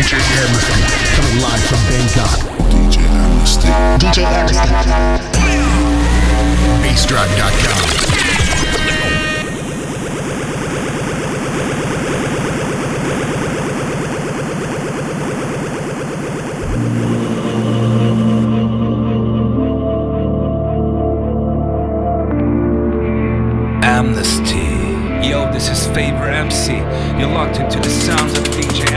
DJ Amnesty, coming live from Bangkok. DJ Amnesty. DJ Amnesty. BassDrive.com. Amnesty. Yo, this is Fava MC. You're locked into the sounds of DJ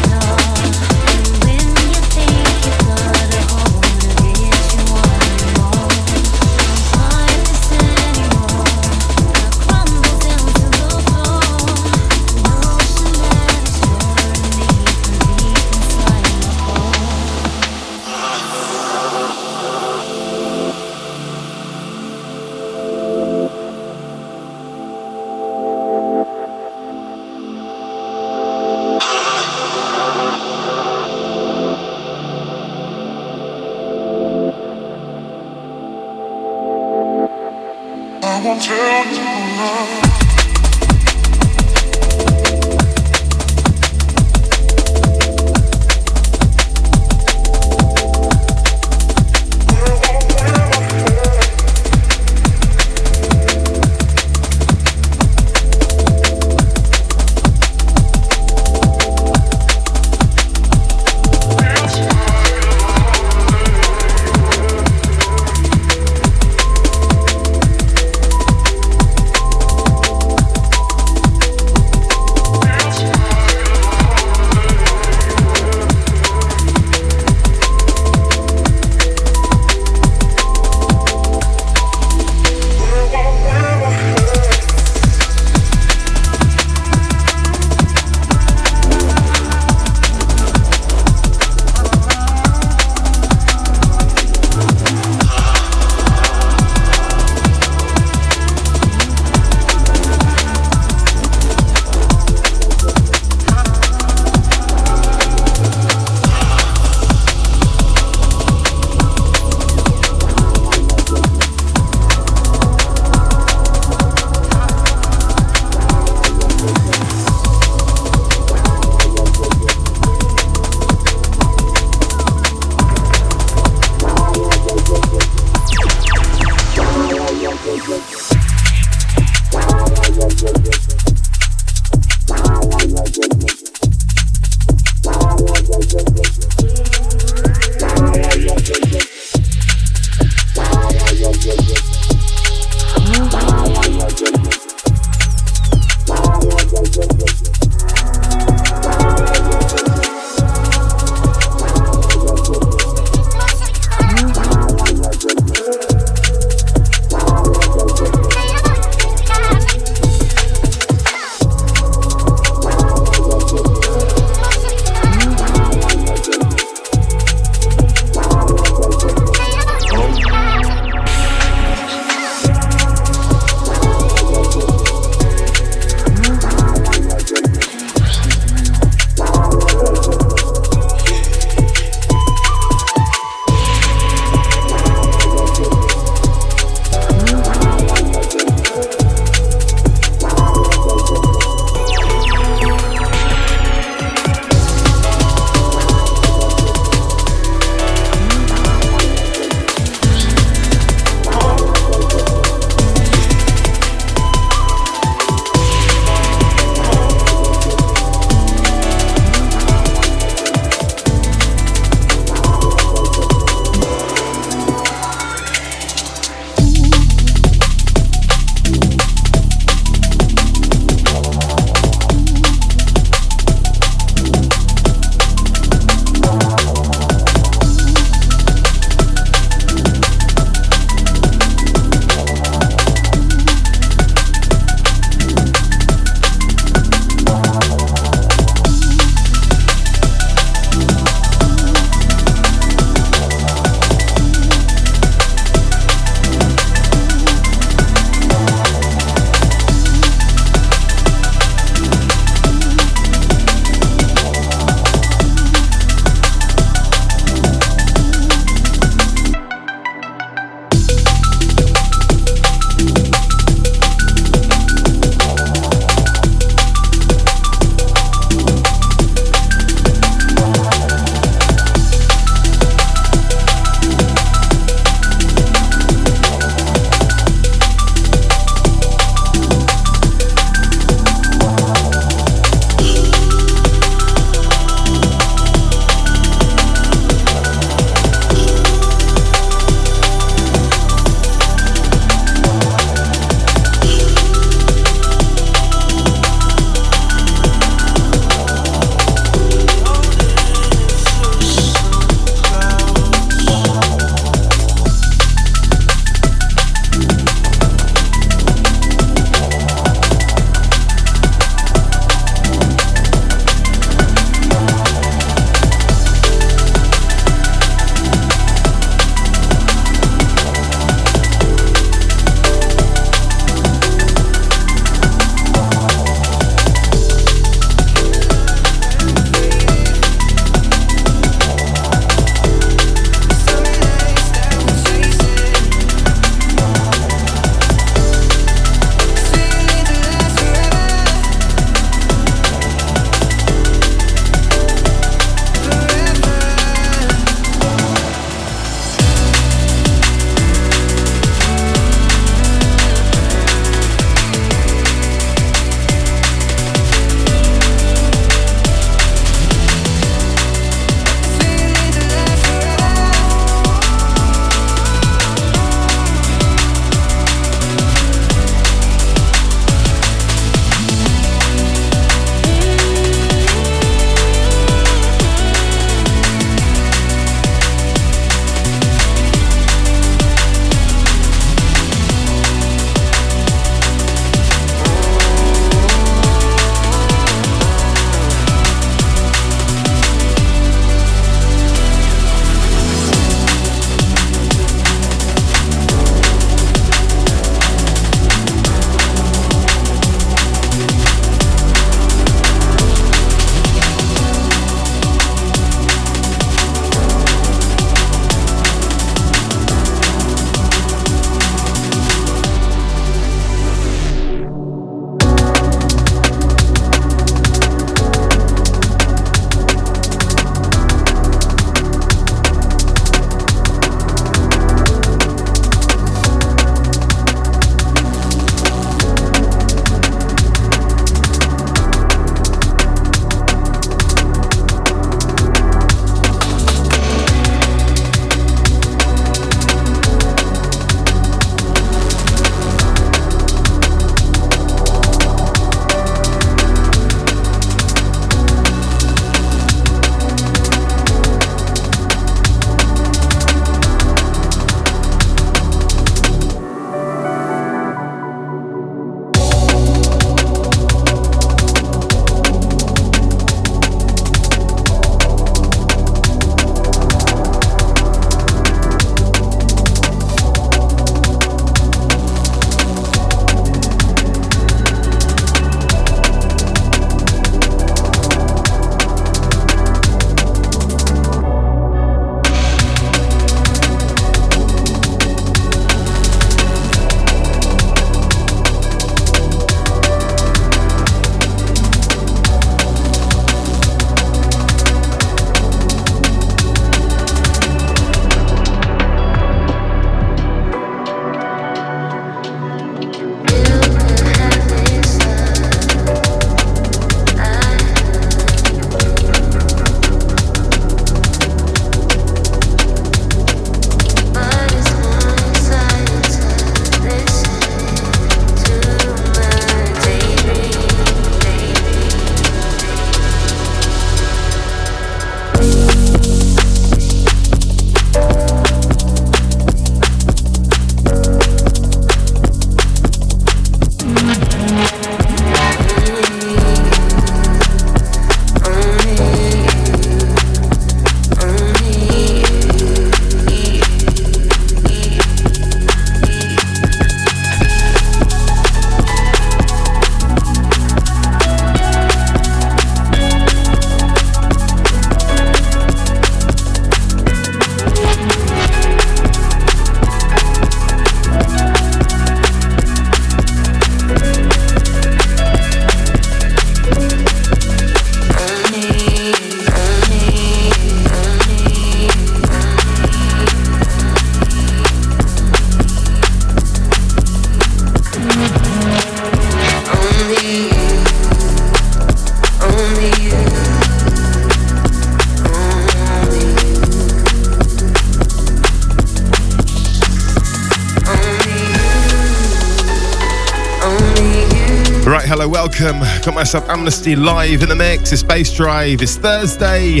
Got myself Amnesty live in the mix. It's Bass Drive. It's Thursday.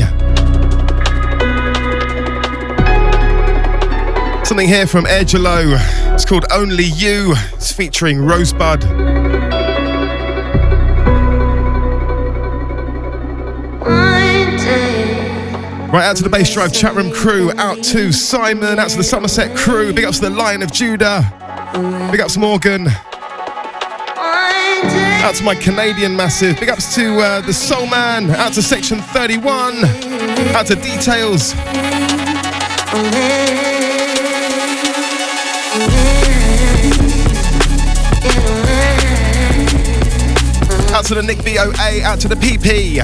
Something here from AIRGLO. It's called Only You. It's featuring Rosebud. Right out to the Bass Drive chat room crew, out to Simon, out to the Somerset crew, big ups to the Lion of Judah, big ups Morgan, out to my Canadian massive, big ups to uh, the Soul Man, out to Section 31, out to Details. Out to the Nick BOA, out to the PP.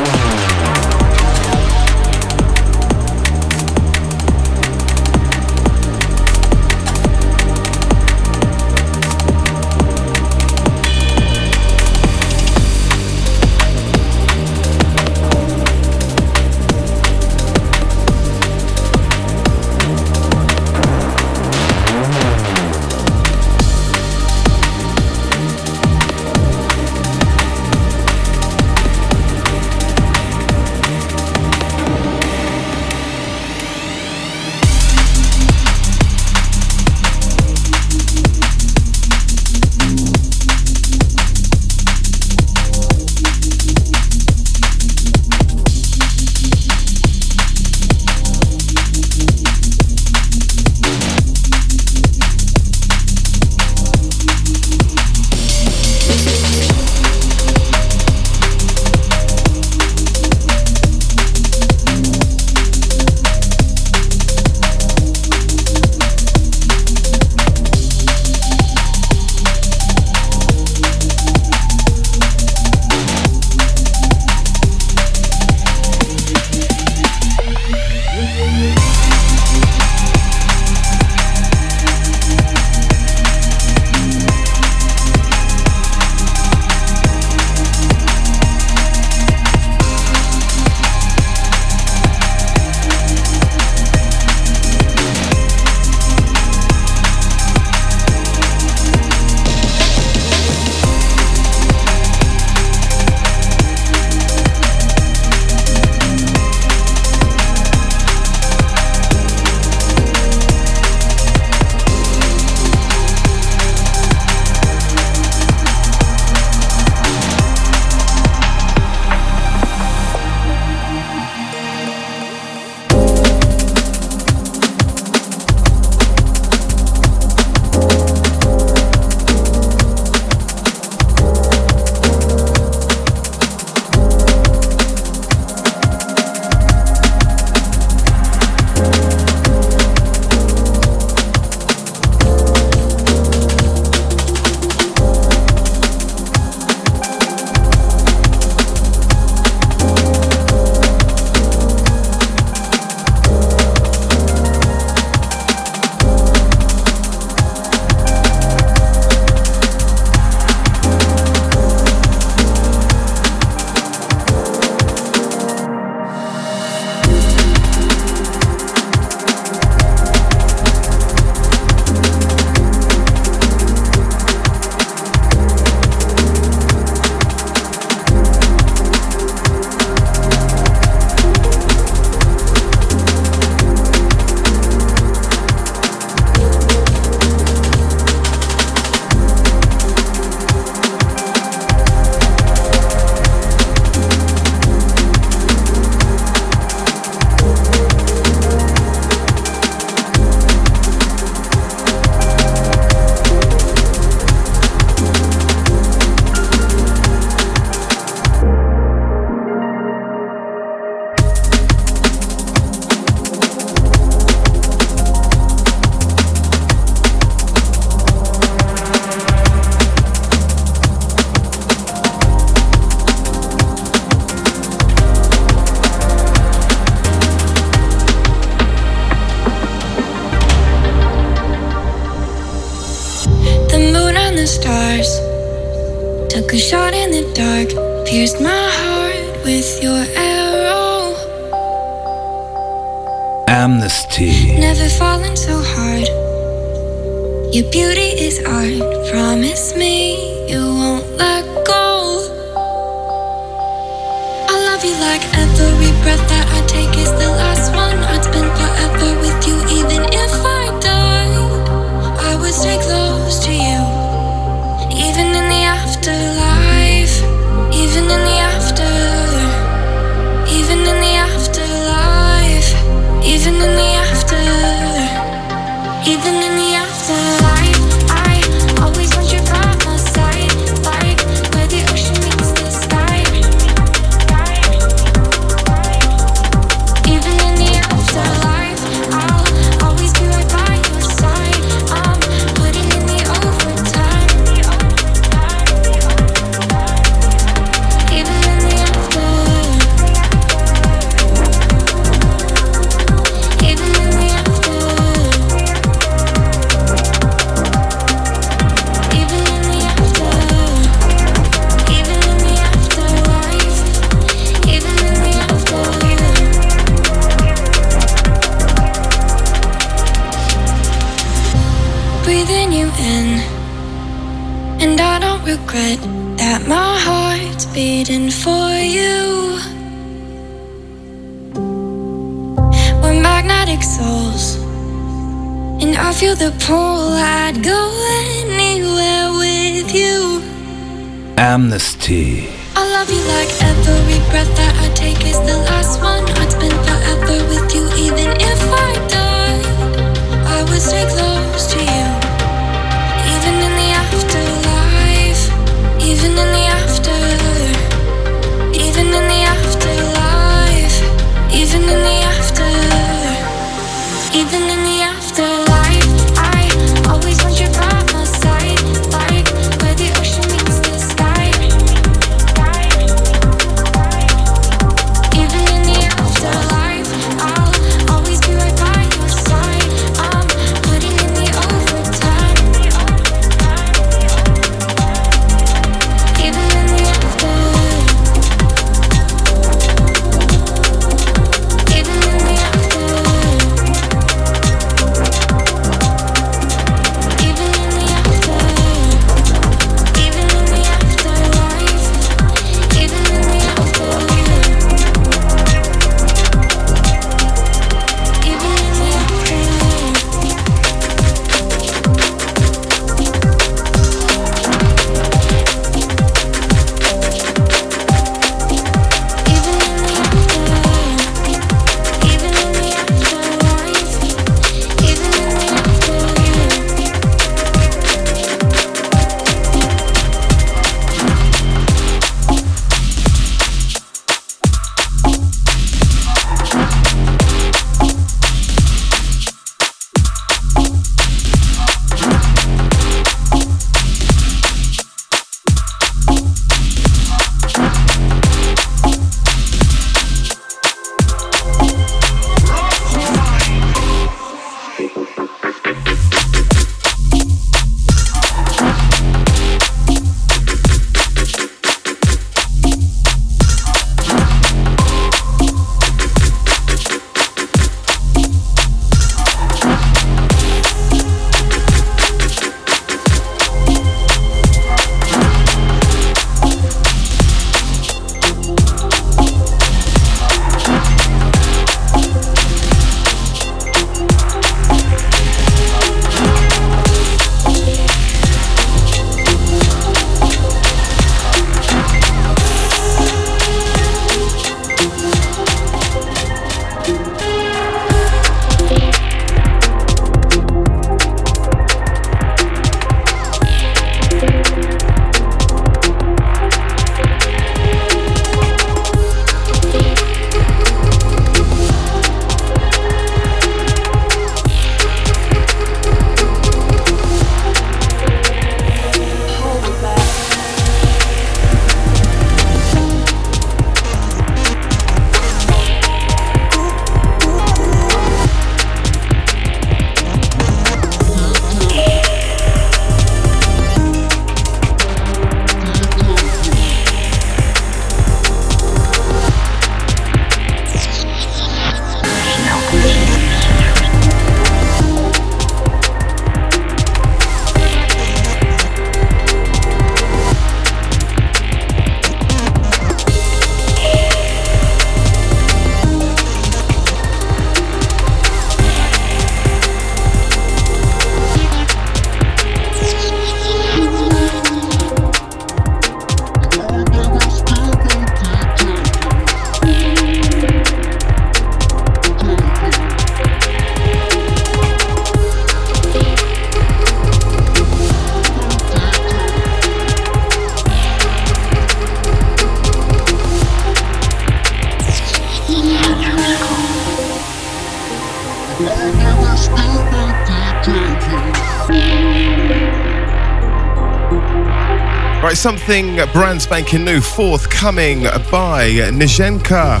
Something brand spanking new, forthcoming by Nichenka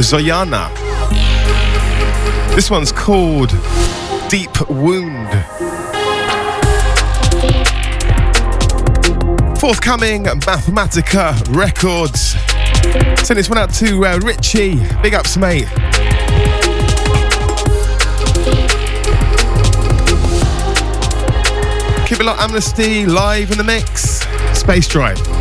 Zoryana. This one's called Deep Wound. Forthcoming Mathematica Records. Send this one out to uh, Richie. Big ups, mate. Keep it like Amnesty live in the mix. Bassdrive.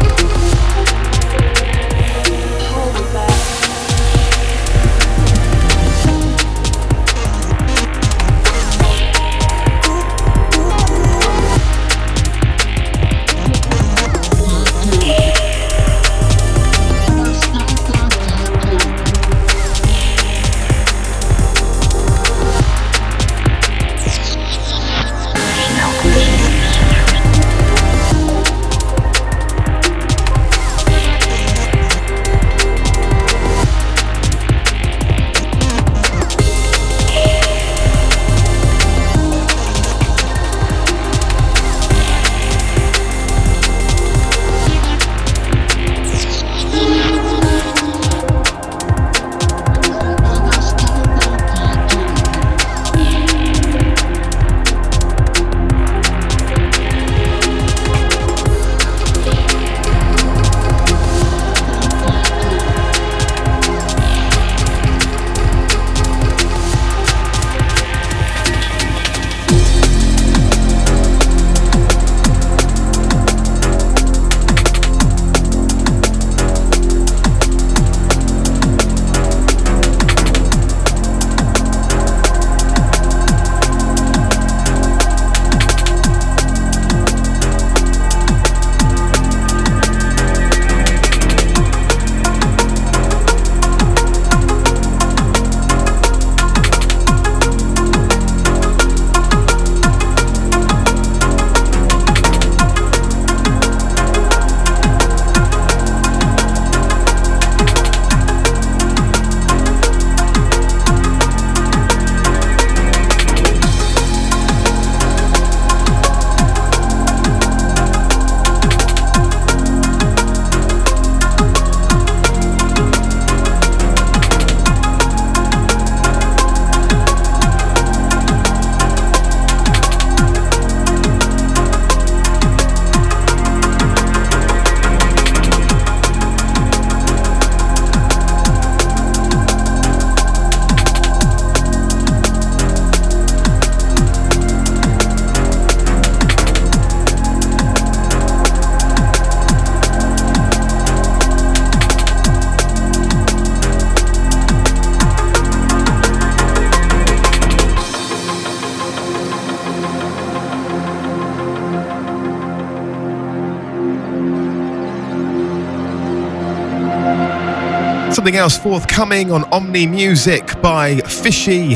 Forthcoming on Omni Music by Fishy.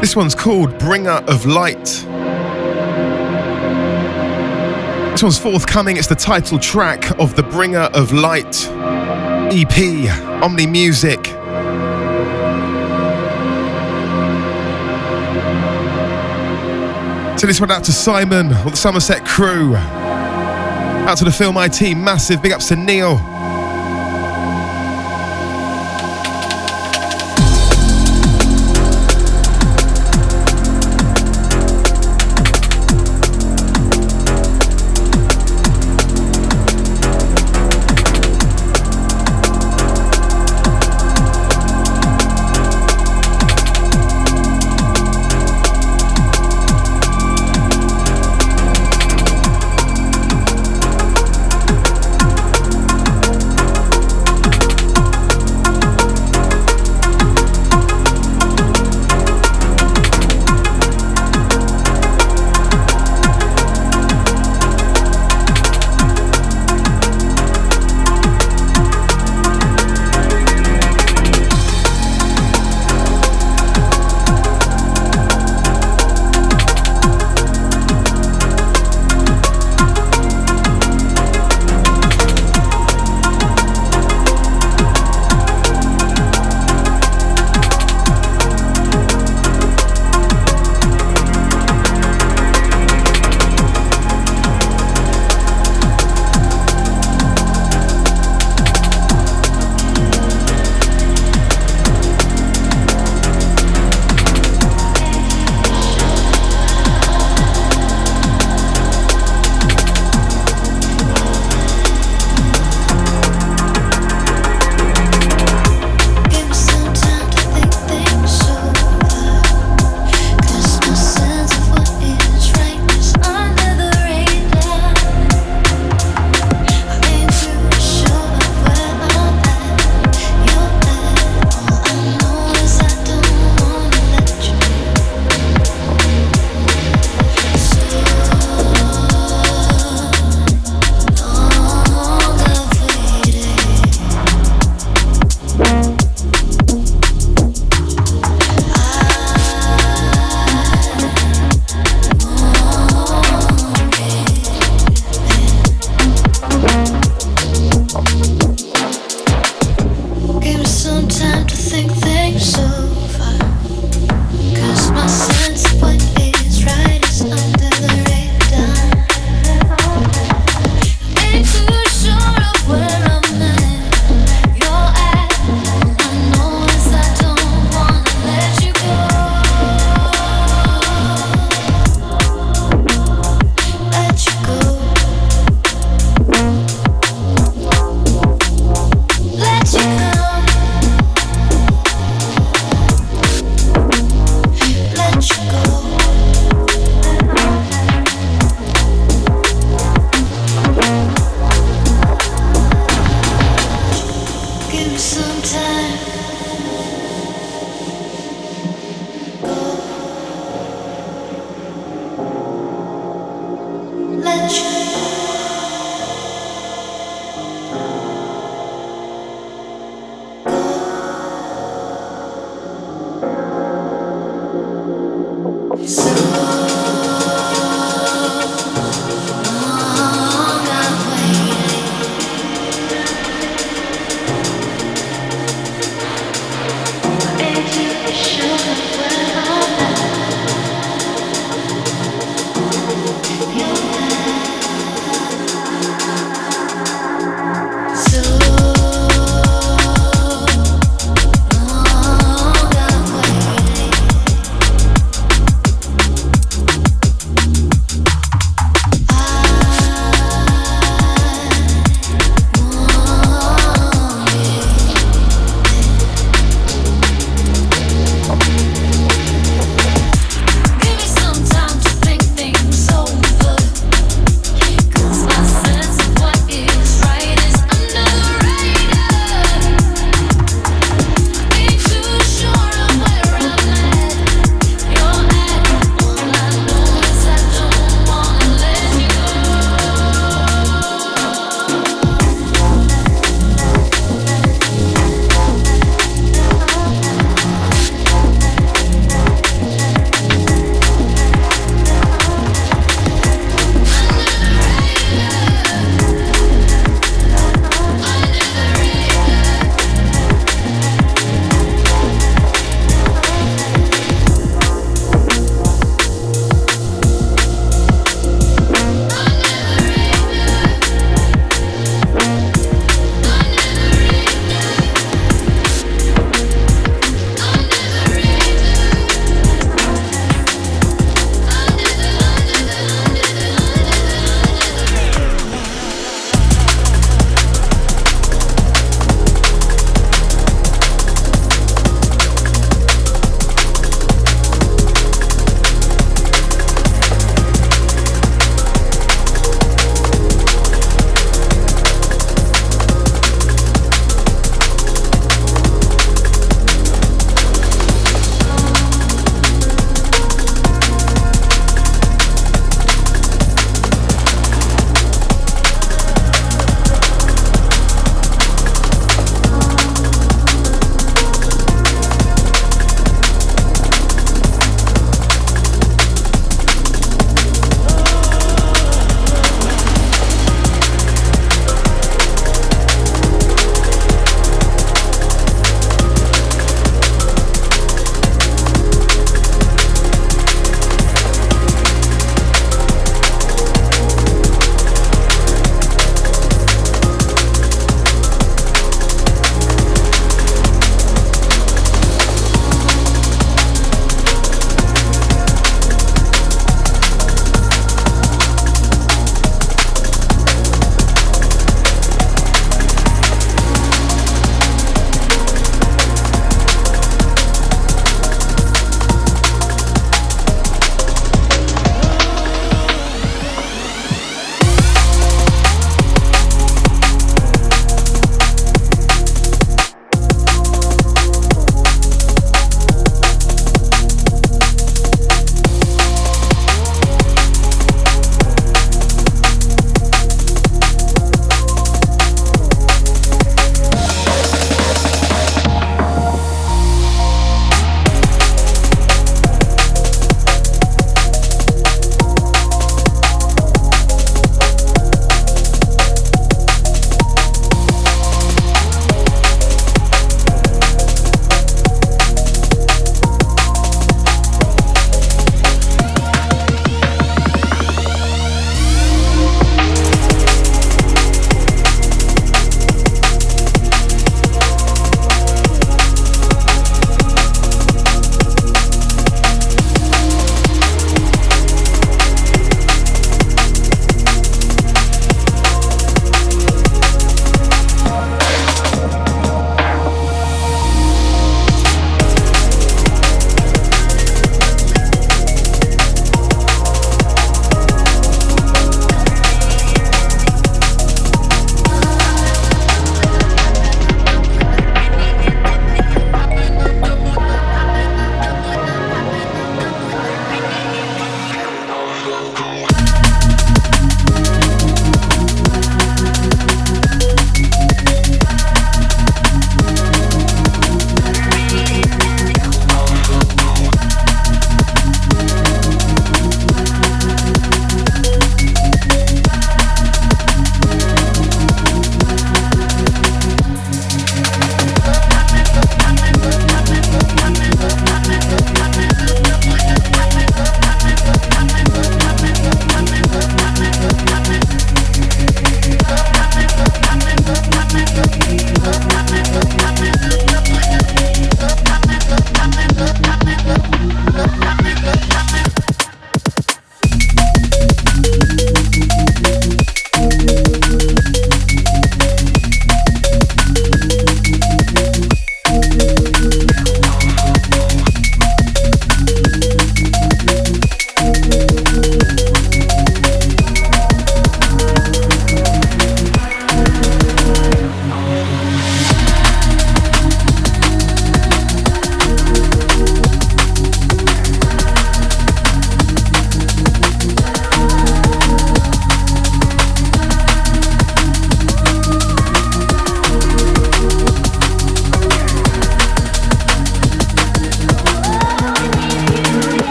This one's called Bringer of Light. This one's forthcoming. It's the title track of the Bringer of Light EP, Omni Music. So this one out to Simon or the Somerset crew. Out to the Film IT, massive big ups to Neil.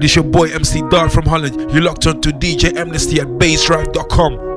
This your boy MC Dar from Holland. You locked on to DJ Amnesty at bassdrive.com.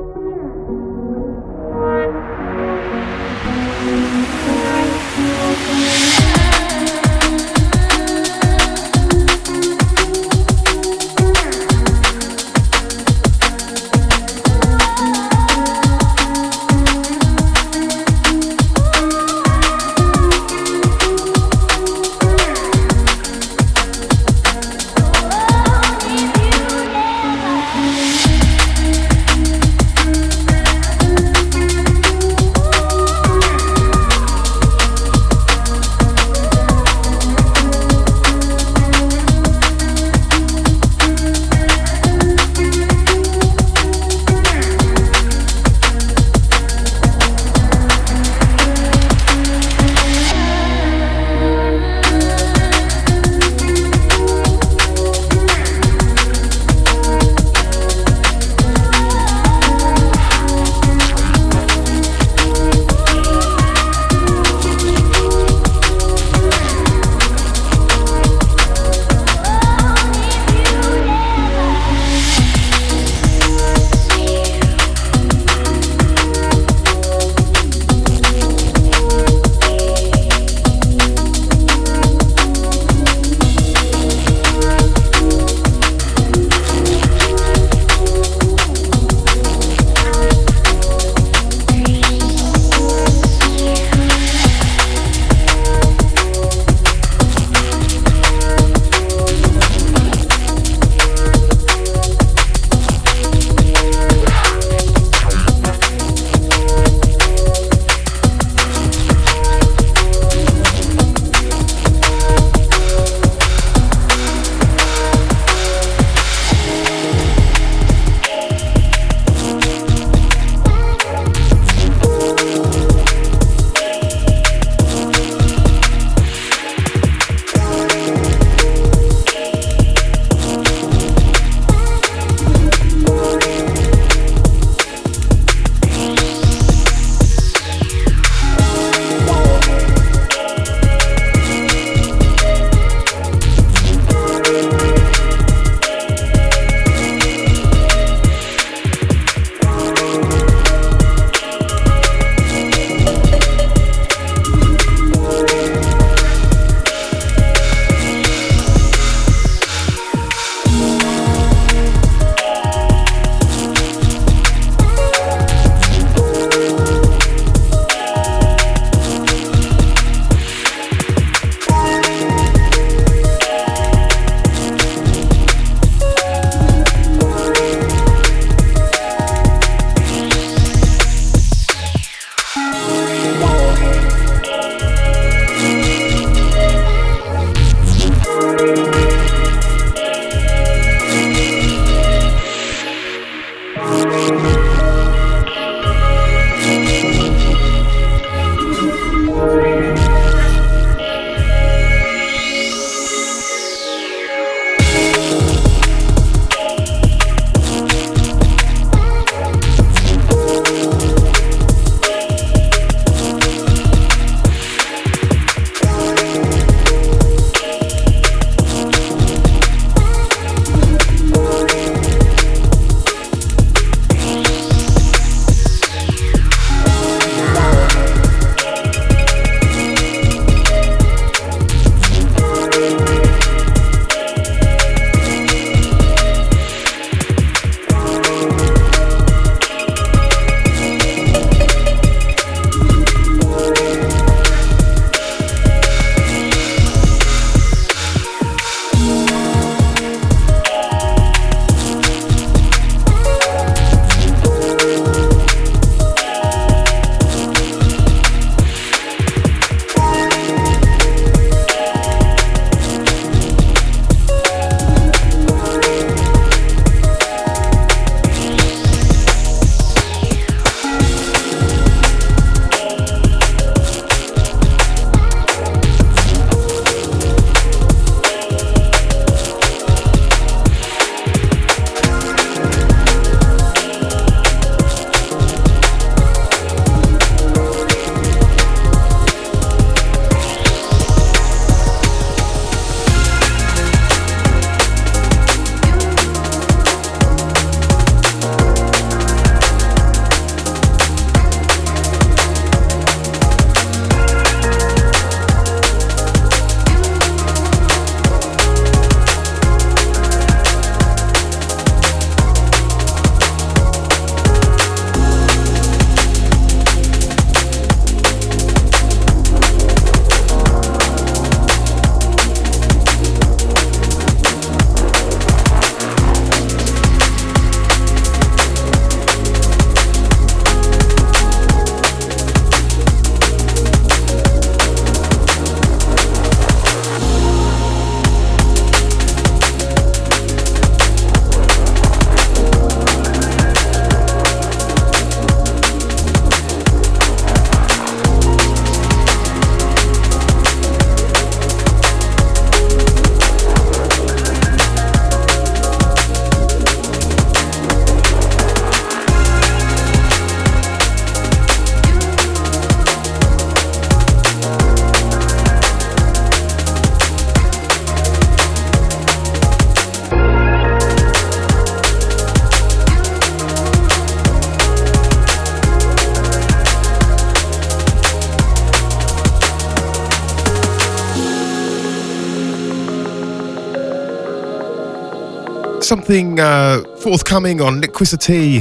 something uh, forthcoming on Liquicity.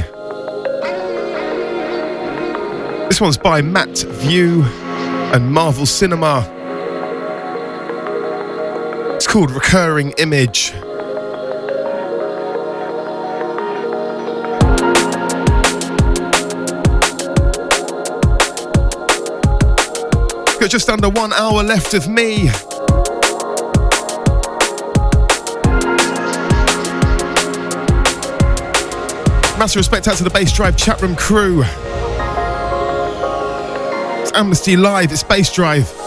This one's by Matt View and Marvel Cinema. It's called Recurring Image. Got just under one hour left of me. Massive respect out to the Bassdrive chatroom crew. It's Amnesty Live, it's Bassdrive.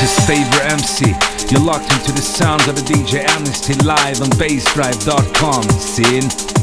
This is Fava MC. You're locked into the sounds of the DJ Amnesty live on bassdrive.com. Sin.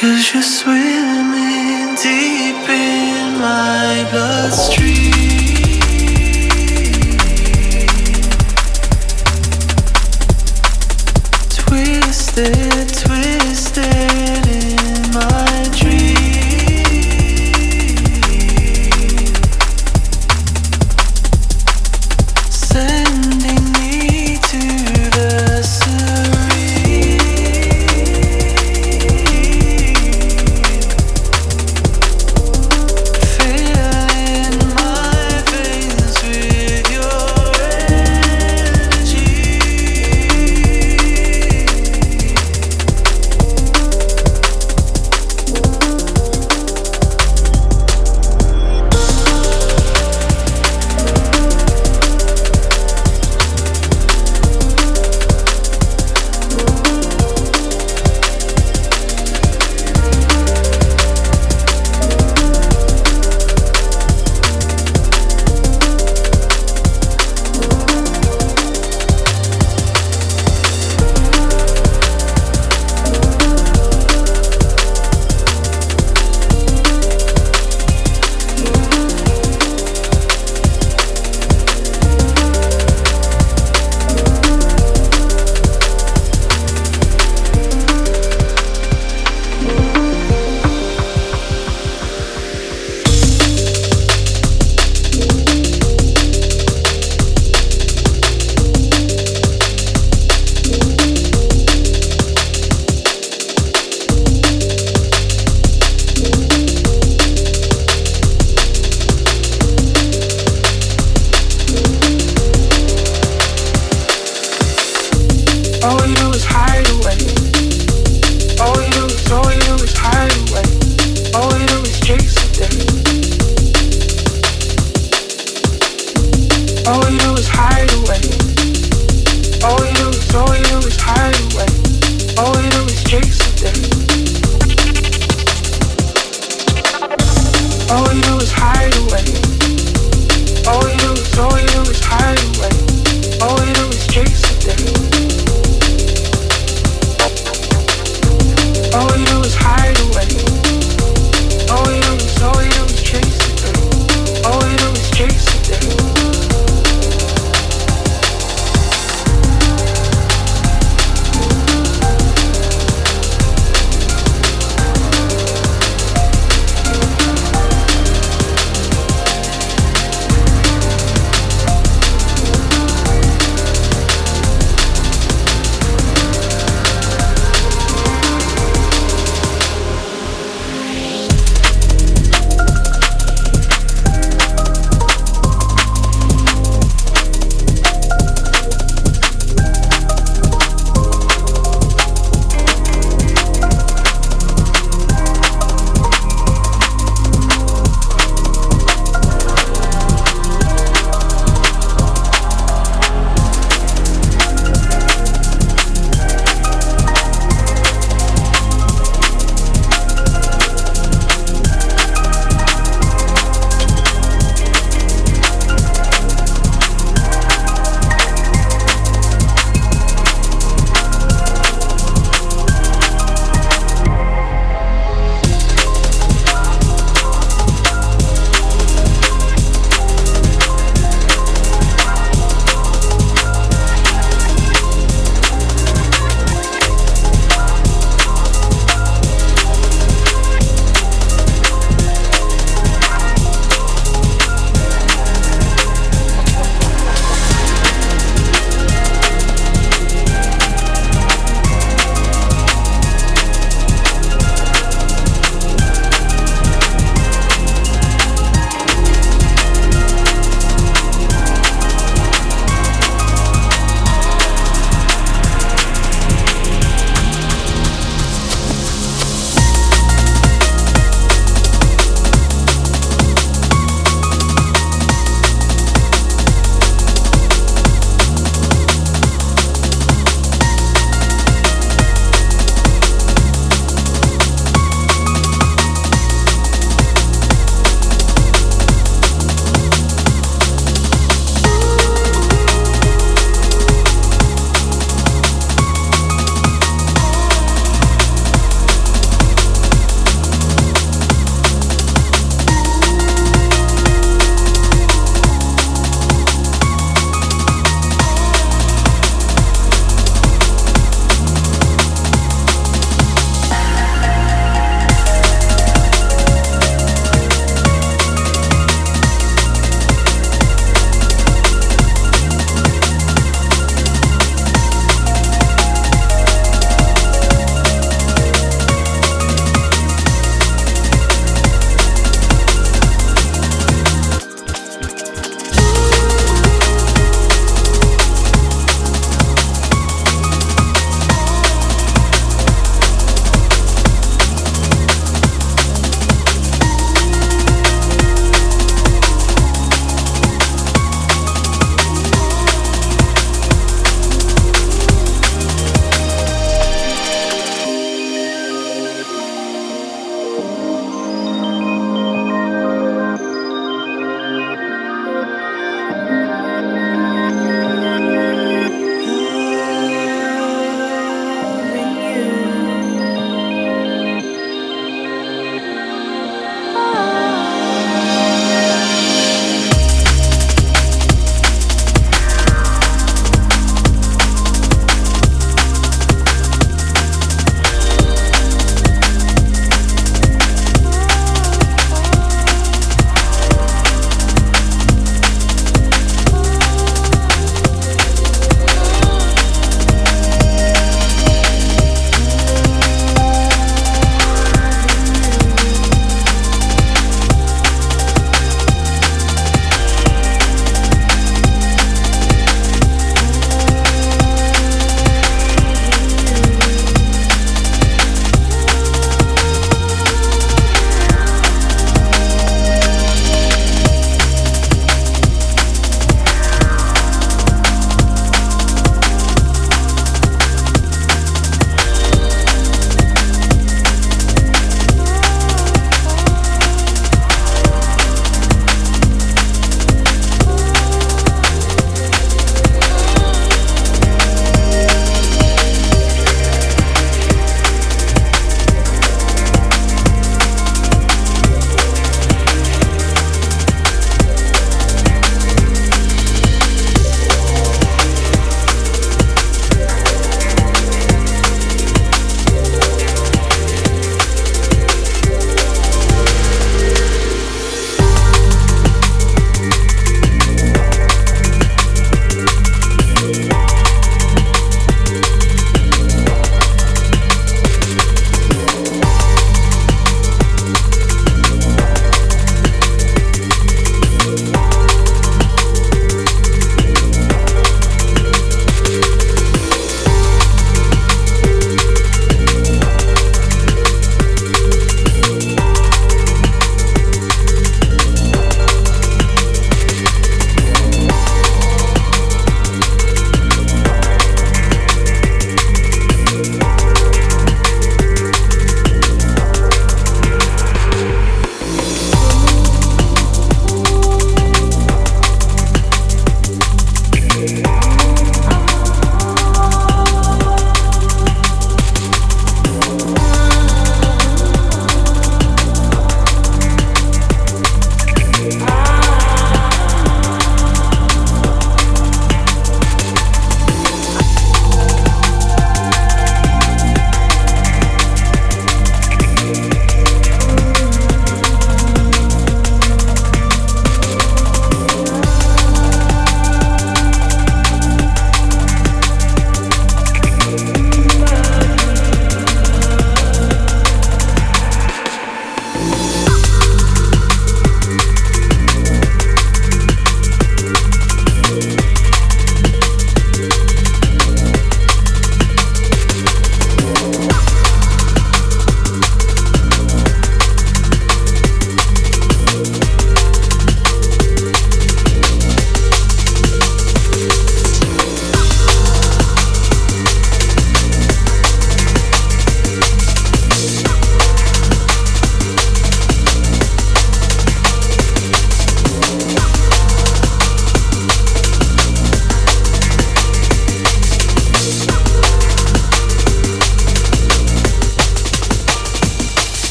Cause you're swimming deep in my bloodstream.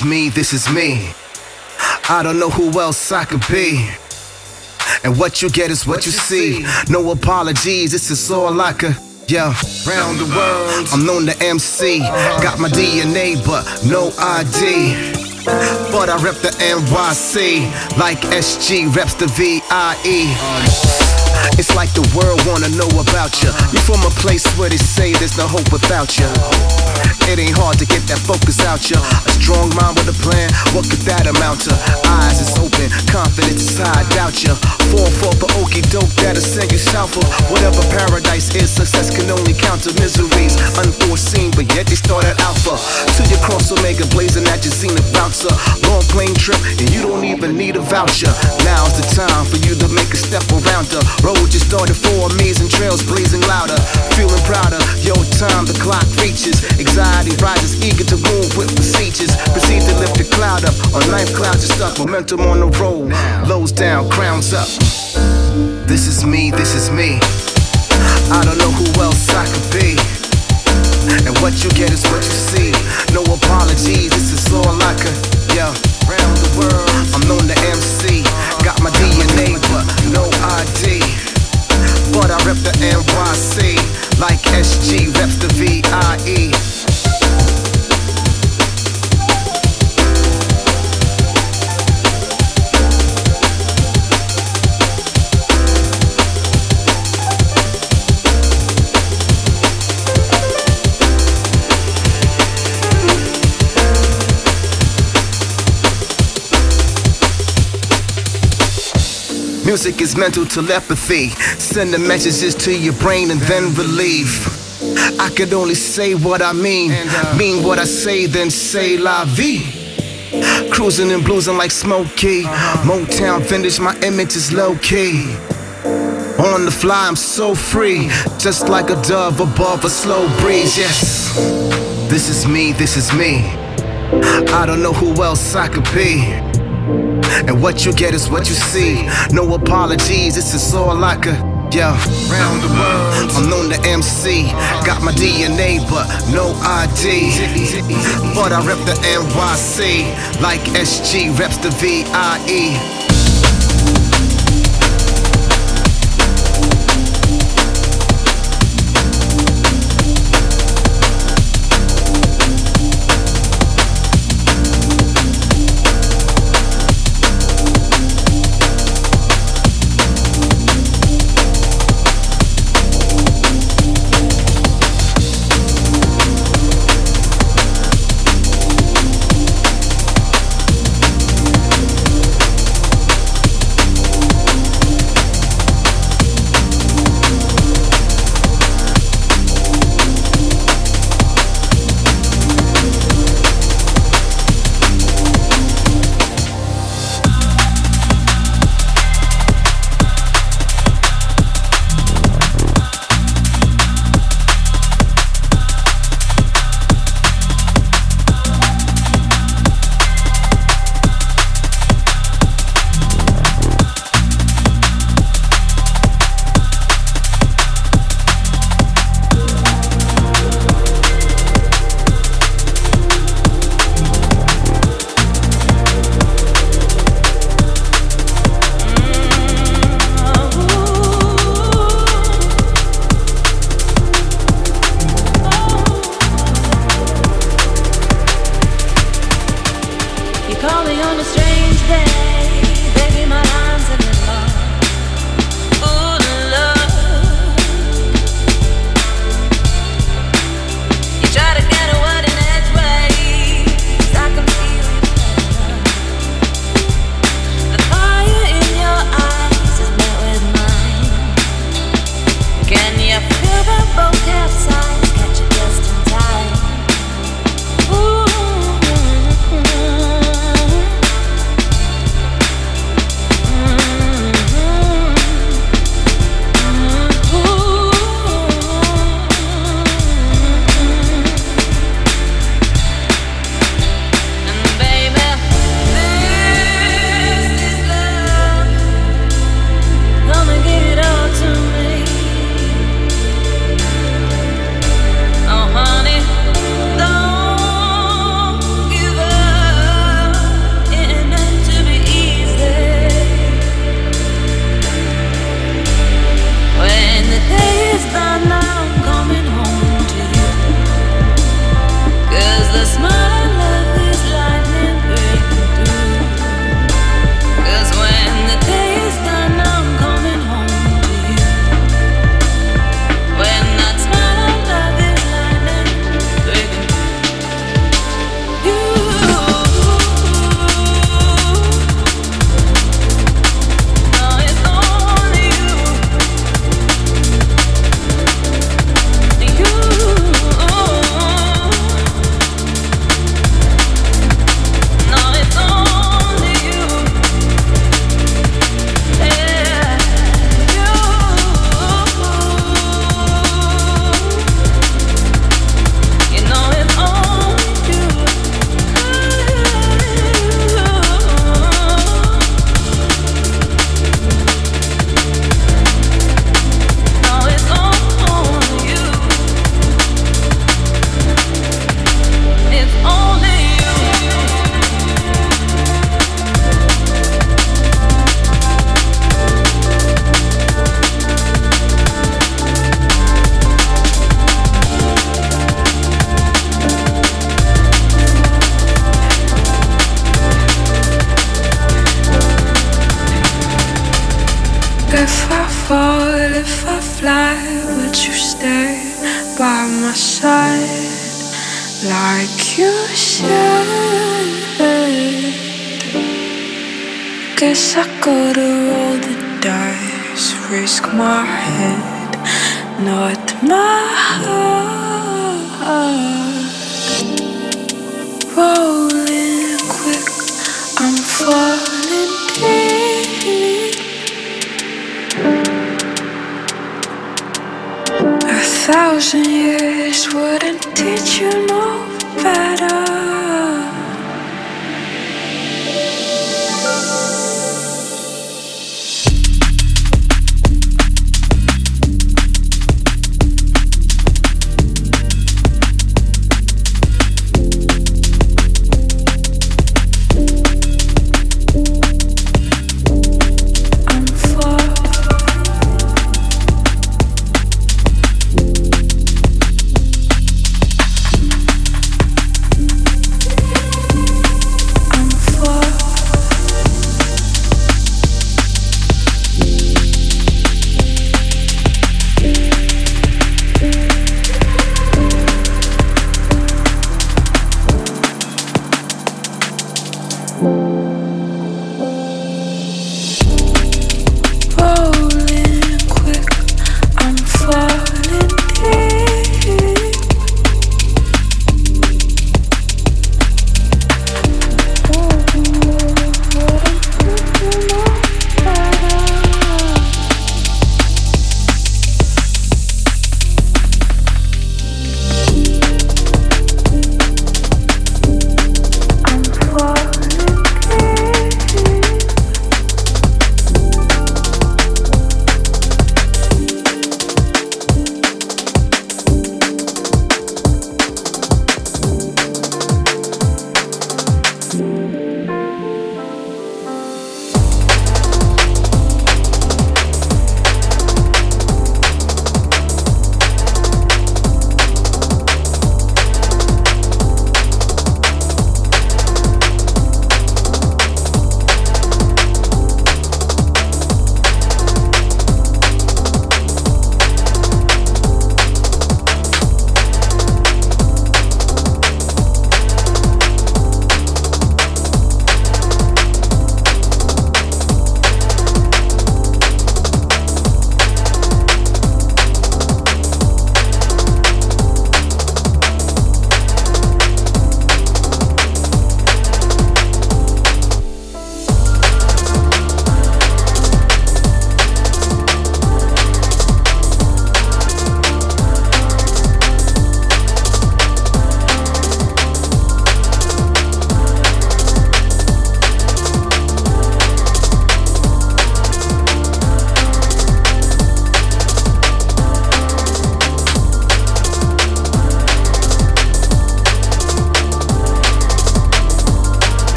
Is me, this is me. I don't know who else I could be. And what you get is what you see. No apologies, this is all I could. Yeah, round the world, I'm known to MC. Uh-huh. Got my DNA, but no ID. But I rep the NYC like SG reps the VIE. It's like the world wanna know about you. You from a place where they say there's no hope without you. It ain't hard to get that focus out you. A strong mind with a plan, what could that amount to? Eyes is open, confidence is high, doubt you. Fall for the okey doke that'll send you south of whatever paradise is. Success can only count counter miseries, unforeseen, but yet they start at alpha. Till you cross Omega, blazing at your zenith bouncer. Long plane trip, and you don't even need a voucher. Now's the time for you to make a step around the road. Just started four amazing trails, blazing louder, feeling prouder. Yo, time the clock reaches, anxiety rises, eager to move with procedures. Proceed to lift the cloud up. On ninth clouds you stuck, momentum on the road. Lows down, crowns up. This is me, this is me. I don't know who else I could be. And what you get is what you see. No apologies, this is all I could. Yeah, round the world, I'm known to MC. Got my DNA, but no ID. But I rep the NYC like SG reps the VIE. Music is mental telepathy, Send sending messages to your brain and then relief. I could only say what I mean, uh, mean what I say, then say la vie. Cruising and bluesing like Smokey. Uh-huh. Motown vintage, my image is low key. On the fly, I'm so free, just like a dove above a slow breeze. Yes, this is me, this is me. I don't know who else I could be. And what you get is what you see. No apologies, this is all I could. Yeah, round the world, I'm known to MC. Got my DNA, but no ID. But I rep the NYC like SG reps the VIE.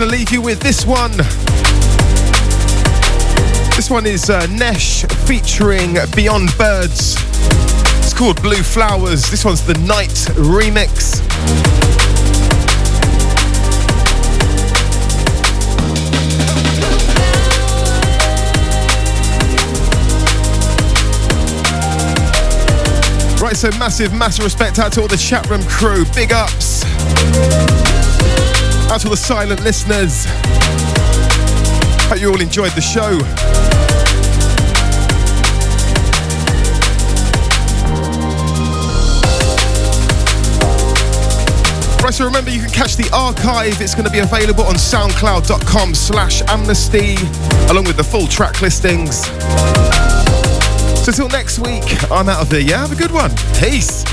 Right, gonna leave you with this one. This one is uh, Nesh featuring Beyond Birds. It's called Blue Flowers. This one's the Night remix. Right, so massive, massive respect out to all the chat room crew. Big ups. Out to the silent listeners. Hope you all enjoyed the show. Right, so remember you can catch the archive. It's going to be available on soundcloud.com slash amnesty, along with the full track listings. So till next week, I'm out of here. Yeah, have a good one. Peace.